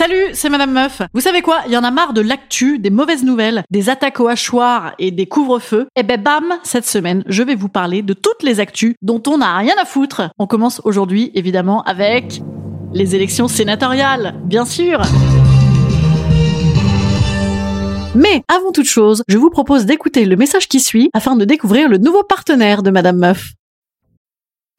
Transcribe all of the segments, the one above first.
Salut, c'est Madame Meuf. Vous savez quoi? Il y en a marre de l'actu, des mauvaises nouvelles, des attaques au hachoir et des couvre-feux. Eh ben bam, cette semaine, je vais vous parler de toutes les actus dont on n'a rien à foutre. On commence aujourd'hui, évidemment, avec les élections sénatoriales, bien sûr. Mais avant toute chose, je vous propose d'écouter le message qui suit afin de découvrir le nouveau partenaire de Madame Meuf.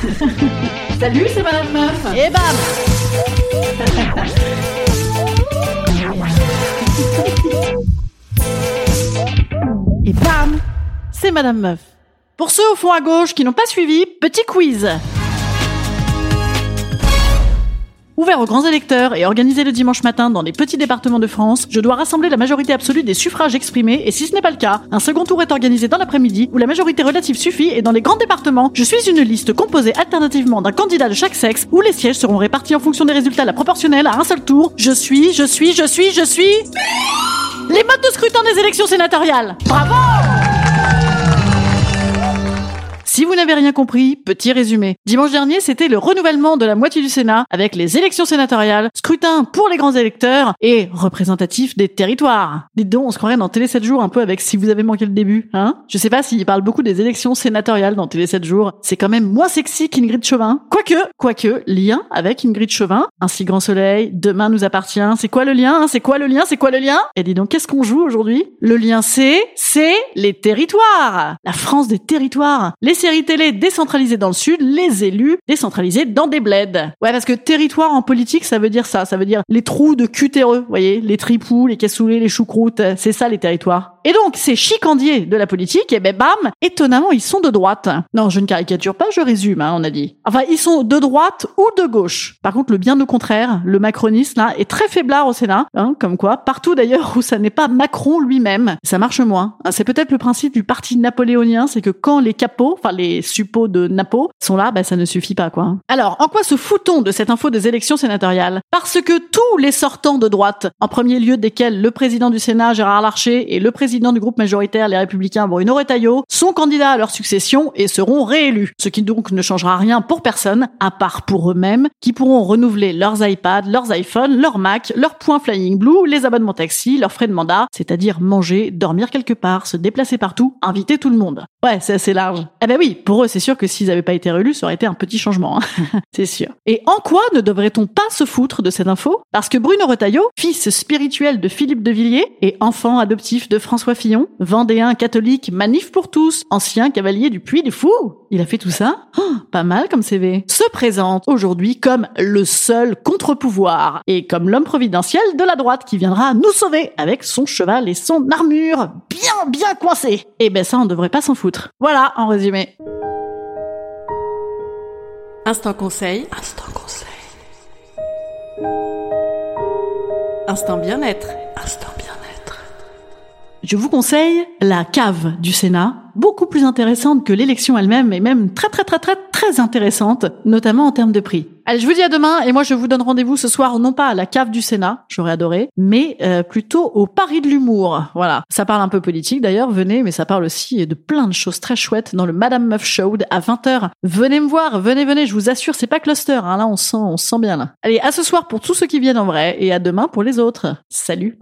Salut, c'est Madame Meuf. Et bam Et bam C'est Madame Meuf. Pour ceux au fond à gauche qui n'ont pas suivi, petit quiz. Ouvert aux grands électeurs et organisé le dimanche matin dans les petits départements de France, je dois rassembler la majorité absolue des suffrages exprimés et si ce n'est pas le cas, un second tour est organisé dans l'après-midi où la majorité relative suffit et dans les grands départements, je suis une liste composée alternativement d'un candidat de chaque sexe où les sièges seront répartis en fonction des résultats la proportionnelle à un seul tour. Je suis, je suis, je suis, je suis... Les modes de scrutin des élections sénatoriales. Bravo si vous n'avez rien compris, petit résumé. Dimanche dernier, c'était le renouvellement de la moitié du Sénat avec les élections sénatoriales, scrutin pour les grands électeurs et représentatif des territoires. Dites donc, on se croirait dans Télé 7 jours un peu avec si vous avez manqué le début, hein? Je sais pas s'il parle beaucoup des élections sénatoriales dans Télé 7 jours. C'est quand même moins sexy qu'Ingrid Chauvin. Quoique, quoique, lien avec Ingrid Chauvin. Un si grand soleil, demain nous appartient. C'est quoi le lien C'est quoi le lien? C'est quoi le lien? Et dis donc, qu'est-ce qu'on joue aujourd'hui? Le lien c'est, c'est les territoires. La France des territoires. Séries télé décentralisées dans le sud, les élus décentralisés dans des bleds. Ouais, parce que territoire en politique, ça veut dire ça. Ça veut dire les trous de cutéreux, vous voyez, les tripous, les cassoulets, les choucroutes. C'est ça les territoires. Et donc, ces chicandiers de la politique, et ben bam, étonnamment, ils sont de droite. Non, je ne caricature pas, je résume, hein, on a dit. Enfin, ils sont de droite ou de gauche. Par contre, le bien au contraire, le macroniste, là, est très faiblard au Sénat, hein, comme quoi, partout d'ailleurs où ça n'est pas Macron lui-même, ça marche moins. Hein, c'est peut-être le principe du parti napoléonien, c'est que quand les capots, enfin les suppôts de Napo, sont là, ben ça ne suffit pas, quoi. Alors, en quoi se fout-on de cette info des élections sénatoriales? Parce que tous les sortants de droite, en premier lieu desquels le président du Sénat, Gérard Larcher, et le président président du groupe majoritaire Les Républicains Bruno Retailleau sont candidats à leur succession et seront réélus. Ce qui donc ne changera rien pour personne, à part pour eux-mêmes, qui pourront renouveler leurs iPads, leurs iPhones, leurs Mac, leurs points Flying Blue, les abonnements taxi, leurs frais de mandat, c'est-à-dire manger, dormir quelque part, se déplacer partout, inviter tout le monde. Ouais, c'est assez large. Eh ben oui, pour eux, c'est sûr que s'ils n'avaient pas été réélus, ça aurait été un petit changement. Hein. c'est sûr. Et en quoi ne devrait-on pas se foutre de cette info? Parce que Bruno Retailleau, fils spirituel de Philippe de Villiers et enfant adoptif de François François Fillon, vendéen catholique, manif pour tous, ancien cavalier du Puy du Fou. Il a fait tout ça? Oh, Pas mal comme CV. Se présente aujourd'hui comme le seul contre-pouvoir et comme l'homme providentiel de la droite qui viendra nous sauver avec son cheval et son armure bien bien coincés. Et eh ben ça on devrait pas s'en foutre. Voilà en résumé. Instant conseil. Instant conseil. Instant bien-être. Je vous conseille la cave du Sénat, beaucoup plus intéressante que l'élection elle-même et même très très très très très intéressante, notamment en termes de prix. Allez, je vous dis à demain et moi je vous donne rendez-vous ce soir non pas à la cave du Sénat, j'aurais adoré, mais euh, plutôt au Paris de l'humour. Voilà, ça parle un peu politique d'ailleurs, venez, mais ça parle aussi de plein de choses très chouettes dans le Madame Meuf Show à 20h. Venez me voir, venez, venez, je vous assure, c'est pas cluster, hein, là on sent, on sent bien là. Allez, à ce soir pour tous ceux qui viennent en vrai et à demain pour les autres. Salut.